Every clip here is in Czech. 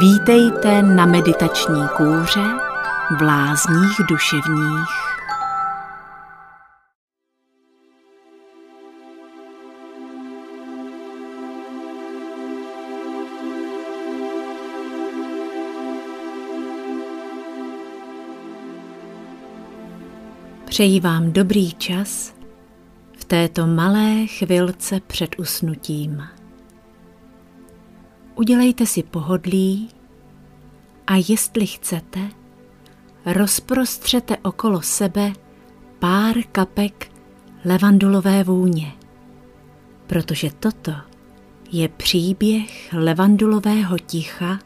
Vítejte na meditační kůře v lázních duševních. Přeji vám dobrý čas v této malé chvilce před usnutím. Udělejte si pohodlí a jestli chcete, rozprostřete okolo sebe pár kapek levandulové vůně, protože toto je příběh levandulového ticha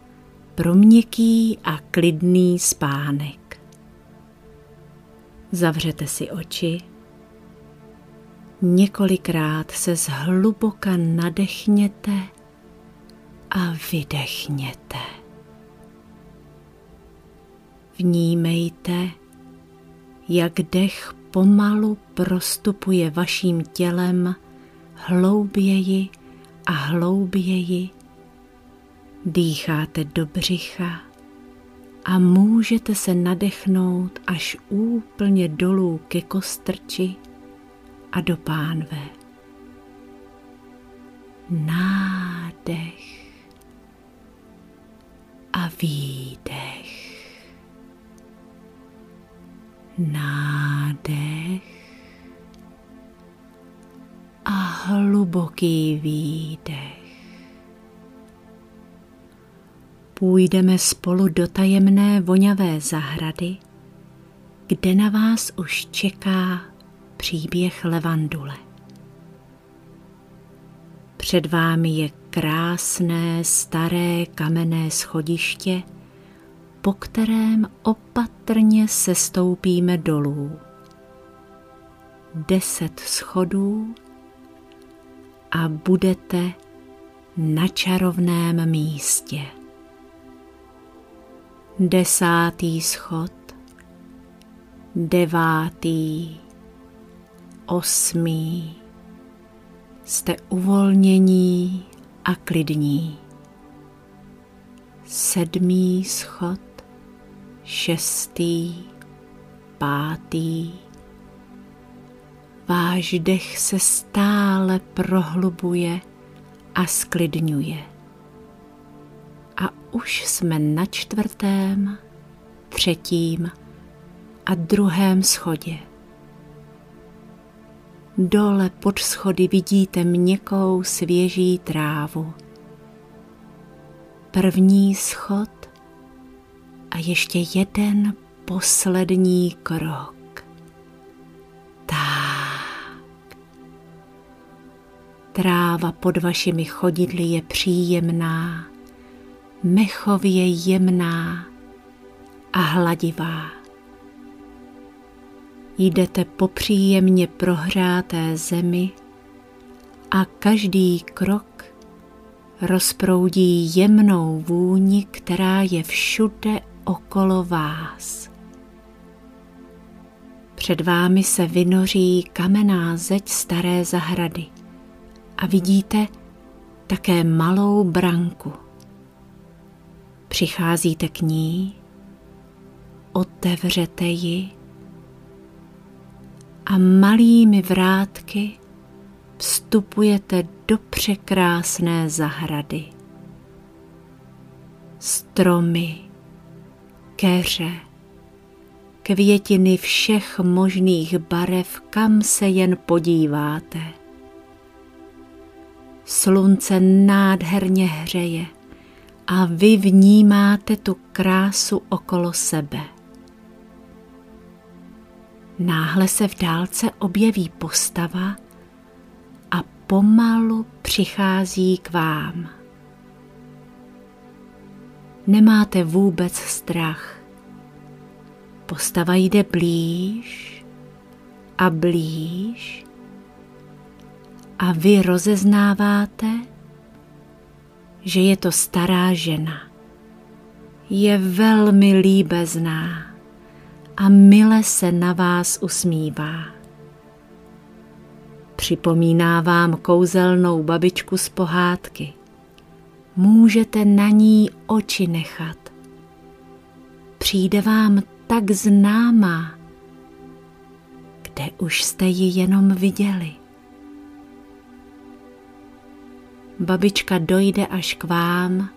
pro měkký a klidný spánek. Zavřete si oči, několikrát se zhluboka nadechněte a vydechněte. Vnímejte, jak dech pomalu prostupuje vaším tělem hlouběji a hlouběji. Dýcháte do břicha a můžete se nadechnout až úplně dolů ke kostrči a do pánve. Nádech a výdech. Nádech a hluboký výdech. Půjdeme spolu do tajemné voňavé zahrady, kde na vás už čeká příběh levandule. Před vámi je krásné staré kamenné schodiště, po kterém opatrně se stoupíme dolů. Deset schodů a budete na čarovném místě. Desátý schod, devátý, osmý, jste uvolnění a klidní. Sedmý schod, šestý, pátý. Váš dech se stále prohlubuje a sklidňuje. A už jsme na čtvrtém, třetím a druhém schodě. Dole pod schody vidíte měkkou svěží trávu. První schod a ještě jeden poslední krok. Tráva pod vašimi chodidly je příjemná, mechově jemná a hladivá. Jdete po příjemně prohřáté zemi a každý krok rozproudí jemnou vůni, která je všude okolo vás. Před vámi se vynoří kamenná zeď staré zahrady a vidíte také malou branku. Přicházíte k ní, otevřete ji a malými vrátky vstupujete do překrásné zahrady. Stromy, keře, květiny všech možných barev, kam se jen podíváte. Slunce nádherně hřeje a vy vnímáte tu krásu okolo sebe. Náhle se v dálce objeví postava a pomalu přichází k vám. Nemáte vůbec strach. Postava jde blíž a blíž a vy rozeznáváte, že je to stará žena. Je velmi líbezná a mile se na vás usmívá. Připomíná vám kouzelnou babičku z pohádky. můžete na ní oči nechat. Přijde vám tak známá, kde už jste ji jenom viděli. Babička dojde až k vám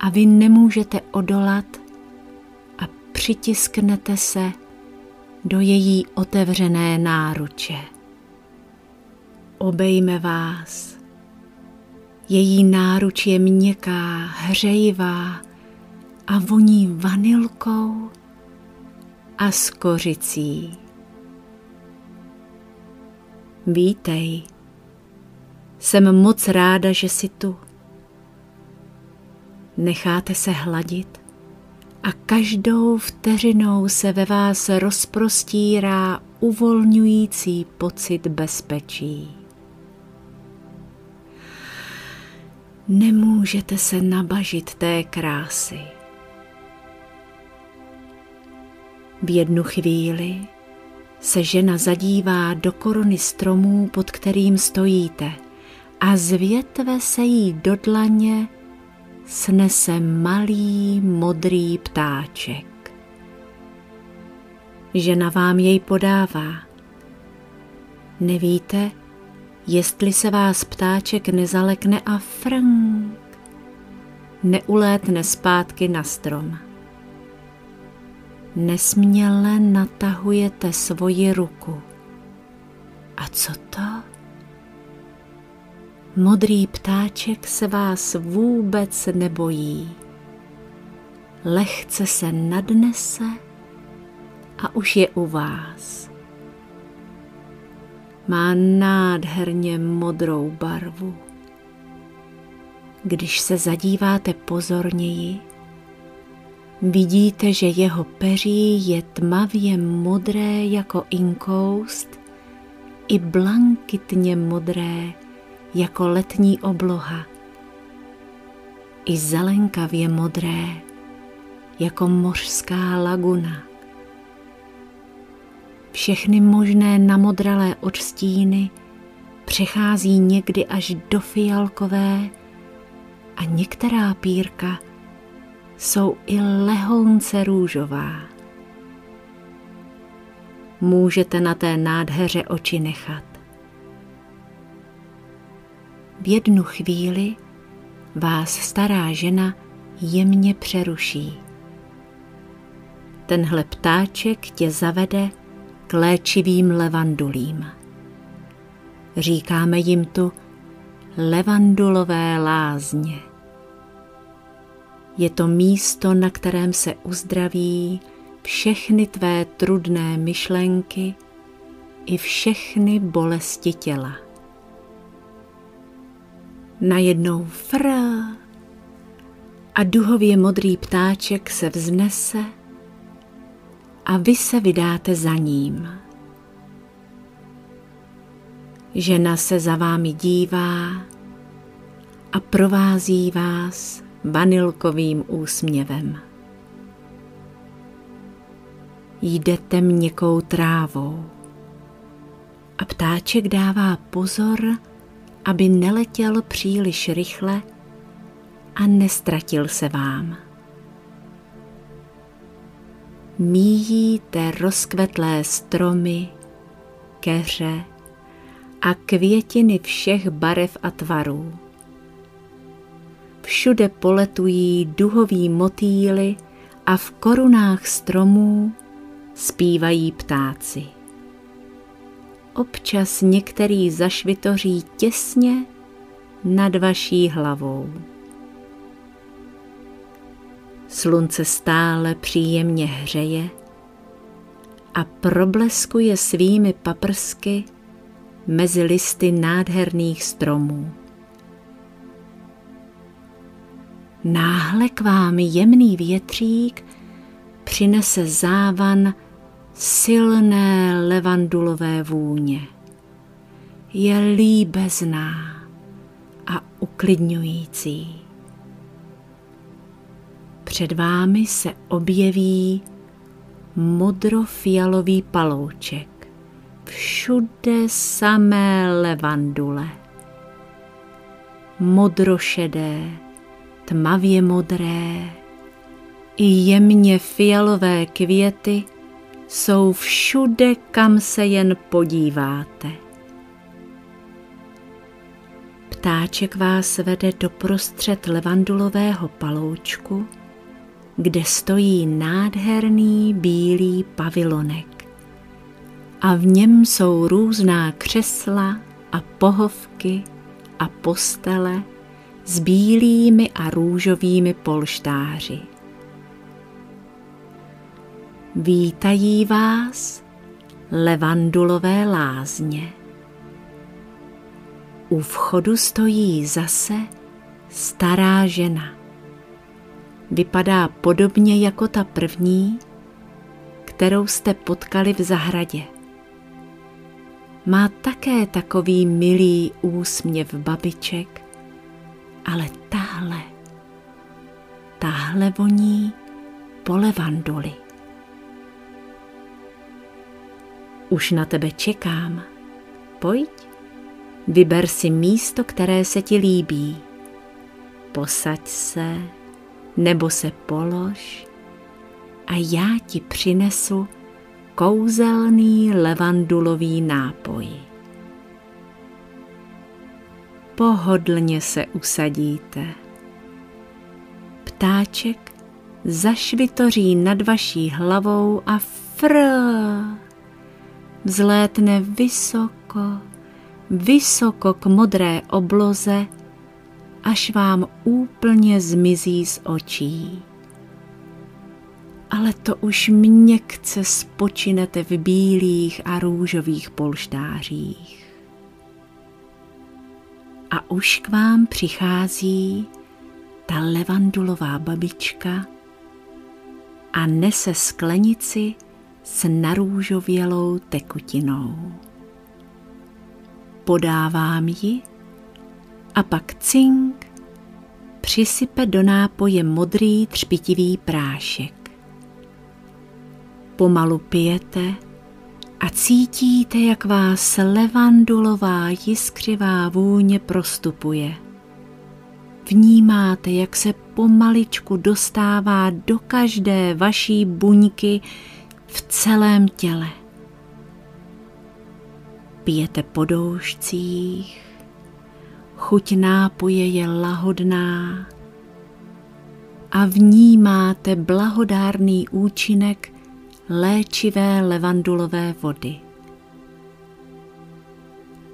a vy nemůžete odolat přitisknete se do její otevřené náruče. Obejme vás. Její náruč je měkká, hřejivá a voní vanilkou a skořicí. Vítej, jsem moc ráda, že jsi tu. Necháte se hladit a každou vteřinou se ve vás rozprostírá uvolňující pocit bezpečí. Nemůžete se nabažit té krásy. V jednu chvíli se žena zadívá do korony stromů, pod kterým stojíte, a z větve se jí do dlaně snese malý modrý ptáček. Žena vám jej podává. Nevíte, jestli se vás ptáček nezalekne a frnk, neulétne zpátky na strom. Nesměle natahujete svoji ruku. A co to? Modrý ptáček se vás vůbec nebojí. Lehce se nadnese a už je u vás. Má nádherně modrou barvu. Když se zadíváte pozorněji, vidíte, že jeho peří je tmavě modré jako inkoust i blankitně modré jako letní obloha, i zelenkavě modré jako mořská laguna. Všechny možné namodralé odstíny přechází někdy až do fialkové a některá pírka jsou i lehounce růžová. Můžete na té nádheře oči nechat. V jednu chvíli vás stará žena jemně přeruší. Tenhle ptáček tě zavede k léčivým levandulím. Říkáme jim tu levandulové lázně. Je to místo, na kterém se uzdraví všechny tvé trudné myšlenky i všechny bolesti těla najednou fr a duhově modrý ptáček se vznese a vy se vydáte za ním. Žena se za vámi dívá a provází vás vanilkovým úsměvem. Jdete měkkou trávou a ptáček dává pozor, aby neletěl příliš rychle a nestratil se vám. Míjíte rozkvetlé stromy, keře a květiny všech barev a tvarů. Všude poletují duhoví motýly a v korunách stromů zpívají ptáci občas některý zašvitoří těsně nad vaší hlavou. Slunce stále příjemně hřeje a probleskuje svými paprsky mezi listy nádherných stromů. Náhle k vám jemný větřík přinese závan silné levandulové vůně. Je líbezná a uklidňující. Před vámi se objeví modrofialový palouček. Všude samé levandule. modrošedé, tmavě modré i jemně fialové květy jsou všude, kam se jen podíváte. Ptáček vás vede do prostřed levandulového paloučku, kde stojí nádherný bílý pavilonek. A v něm jsou různá křesla a pohovky a postele s bílými a růžovými polštáři. Vítají vás levandulové lázně. U vchodu stojí zase stará žena. Vypadá podobně jako ta první, kterou jste potkali v zahradě. Má také takový milý úsměv babiček, ale tahle, tahle voní po levanduli. Už na tebe čekám. Pojď, vyber si místo, které se ti líbí. Posaď se nebo se polož a já ti přinesu kouzelný levandulový nápoj. Pohodlně se usadíte. Ptáček zašvitoří nad vaší hlavou a fr vzlétne vysoko, vysoko k modré obloze, až vám úplně zmizí z očí. Ale to už měkce spočinete v bílých a růžových polštářích. A už k vám přichází ta levandulová babička a nese sklenici s narůžovělou tekutinou. Podávám ji a pak cink přisype do nápoje modrý třpitivý prášek. Pomalu pijete a cítíte, jak vás levandulová jiskřivá vůně prostupuje. Vnímáte, jak se pomaličku dostává do každé vaší buňky v celém těle. Pijete po doušcích, chuť nápoje je lahodná a vnímáte blahodárný účinek léčivé levandulové vody.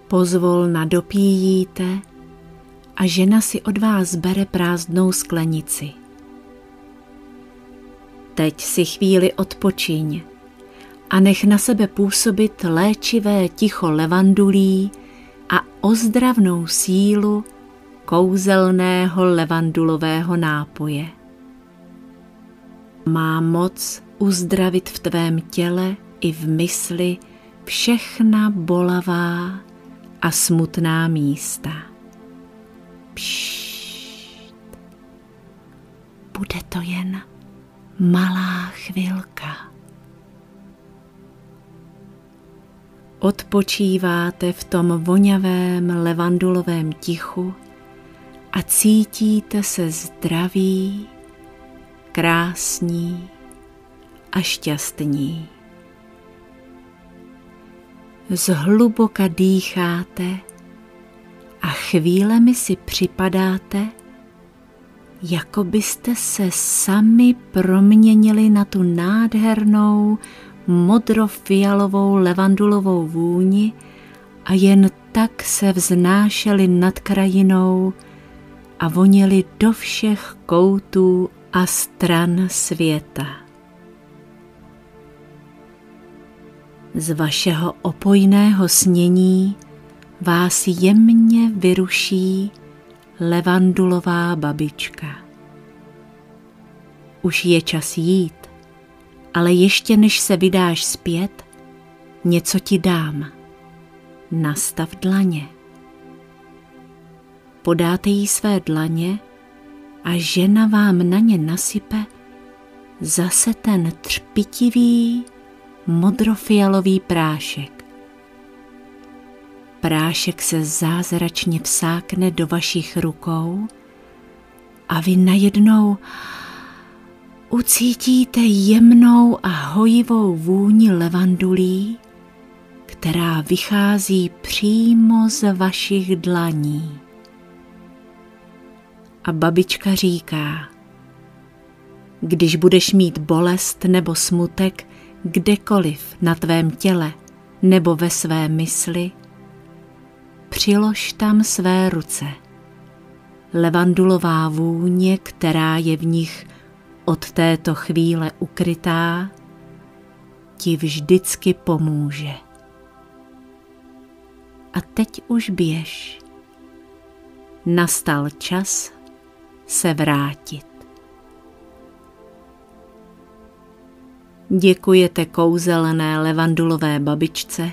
Pozvolna dopíjíte a žena si od vás bere prázdnou sklenici. Teď si chvíli odpočiň a nech na sebe působit léčivé ticho levandulí a ozdravnou sílu kouzelného levandulového nápoje. Má moc uzdravit v tvém těle i v mysli všechna bolavá a smutná místa. Pšt. Bude to jen malá chvilka. Odpočíváte v tom vonavém levandulovém tichu a cítíte se zdraví, krásní a šťastní. Zhluboka dýcháte a chvílemi si připadáte, jako byste se sami proměnili na tu nádhernou modrofialovou levandulovou vůni a jen tak se vznášeli nad krajinou a vonili do všech koutů a stran světa. Z vašeho opojného snění vás jemně vyruší levandulová babička. Už je čas jít, ale ještě než se vydáš zpět, něco ti dám. Nastav dlaně. Podáte jí své dlaně a žena vám na ně nasype zase ten třpitivý modrofialový prášek. Prášek se zázračně vsákne do vašich rukou a vy najednou ucítíte jemnou a hojivou vůni levandulí, která vychází přímo z vašich dlaní. A babička říká, když budeš mít bolest nebo smutek kdekoliv na tvém těle nebo ve své mysli, přilož tam své ruce. Levandulová vůně, která je v nich od této chvíle ukrytá, ti vždycky pomůže. A teď už běž. Nastal čas se vrátit. Děkujete kouzelné levandulové babičce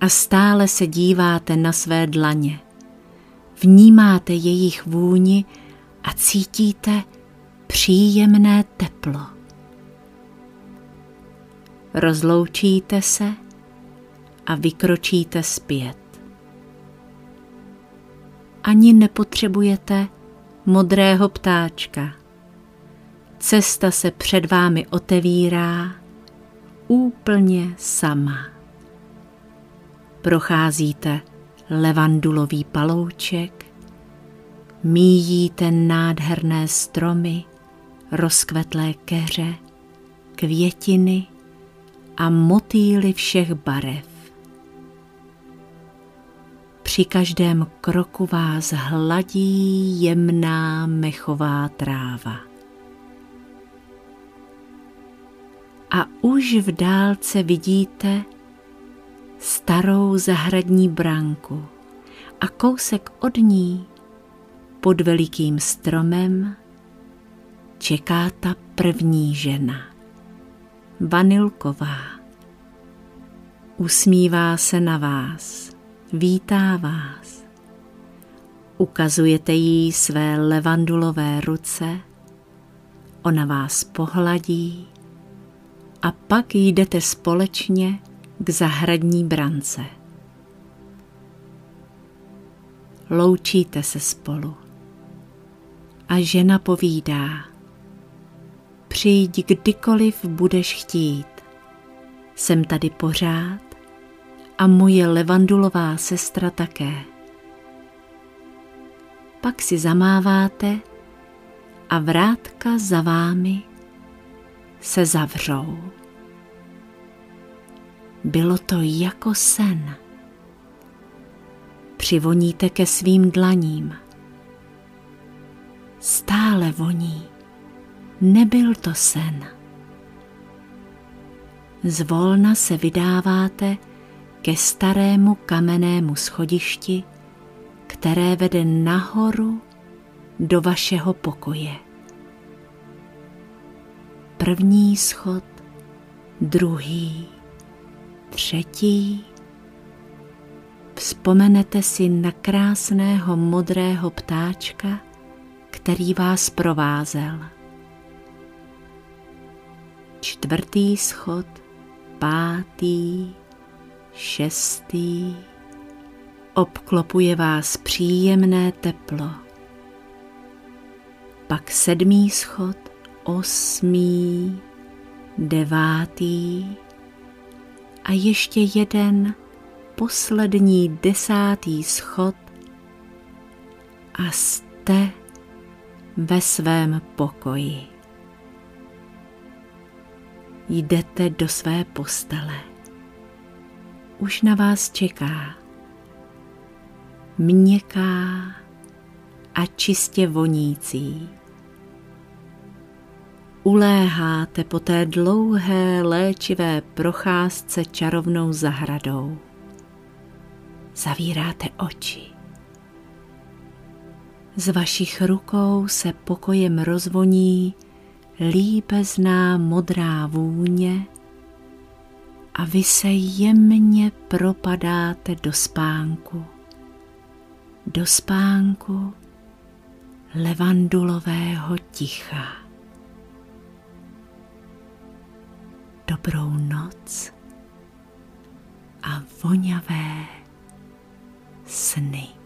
a stále se díváte na své dlaně. Vnímáte jejich vůni a cítíte příjemné teplo. Rozloučíte se a vykročíte zpět. Ani nepotřebujete modrého ptáčka. Cesta se před vámi otevírá úplně sama. Procházíte levandulový palouček, míjíte nádherné stromy, rozkvetlé keře, květiny a motýly všech barev. Při každém kroku vás hladí jemná mechová tráva. A už v dálce vidíte starou zahradní bránku a kousek od ní pod velikým stromem čeká ta první žena, Vanilková. Usmívá se na vás, vítá vás. Ukazujete jí své levandulové ruce, ona vás pohladí a pak jdete společně k zahradní brance. Loučíte se spolu a žena povídá – Přijď kdykoliv budeš chtít. Jsem tady pořád a moje levandulová sestra také. Pak si zamáváte a vrátka za vámi se zavřou. Bylo to jako sen. Přivoníte ke svým dlaním. Stále voní Nebyl to sen. Zvolna se vydáváte ke starému kamennému schodišti, které vede nahoru do vašeho pokoje. První schod, druhý, třetí. Vzpomenete si na krásného modrého ptáčka, který vás provázel čtvrtý schod, pátý, šestý. Obklopuje vás příjemné teplo. Pak sedmý schod, osmý, devátý a ještě jeden poslední desátý schod a jste ve svém pokoji jdete do své postele. Už na vás čeká měkká a čistě vonící. Uléháte po té dlouhé léčivé procházce čarovnou zahradou. Zavíráte oči. Z vašich rukou se pokojem rozvoní líbezná modrá vůně a vy se jemně propadáte do spánku. Do spánku levandulového ticha. Dobrou noc a voňavé sny.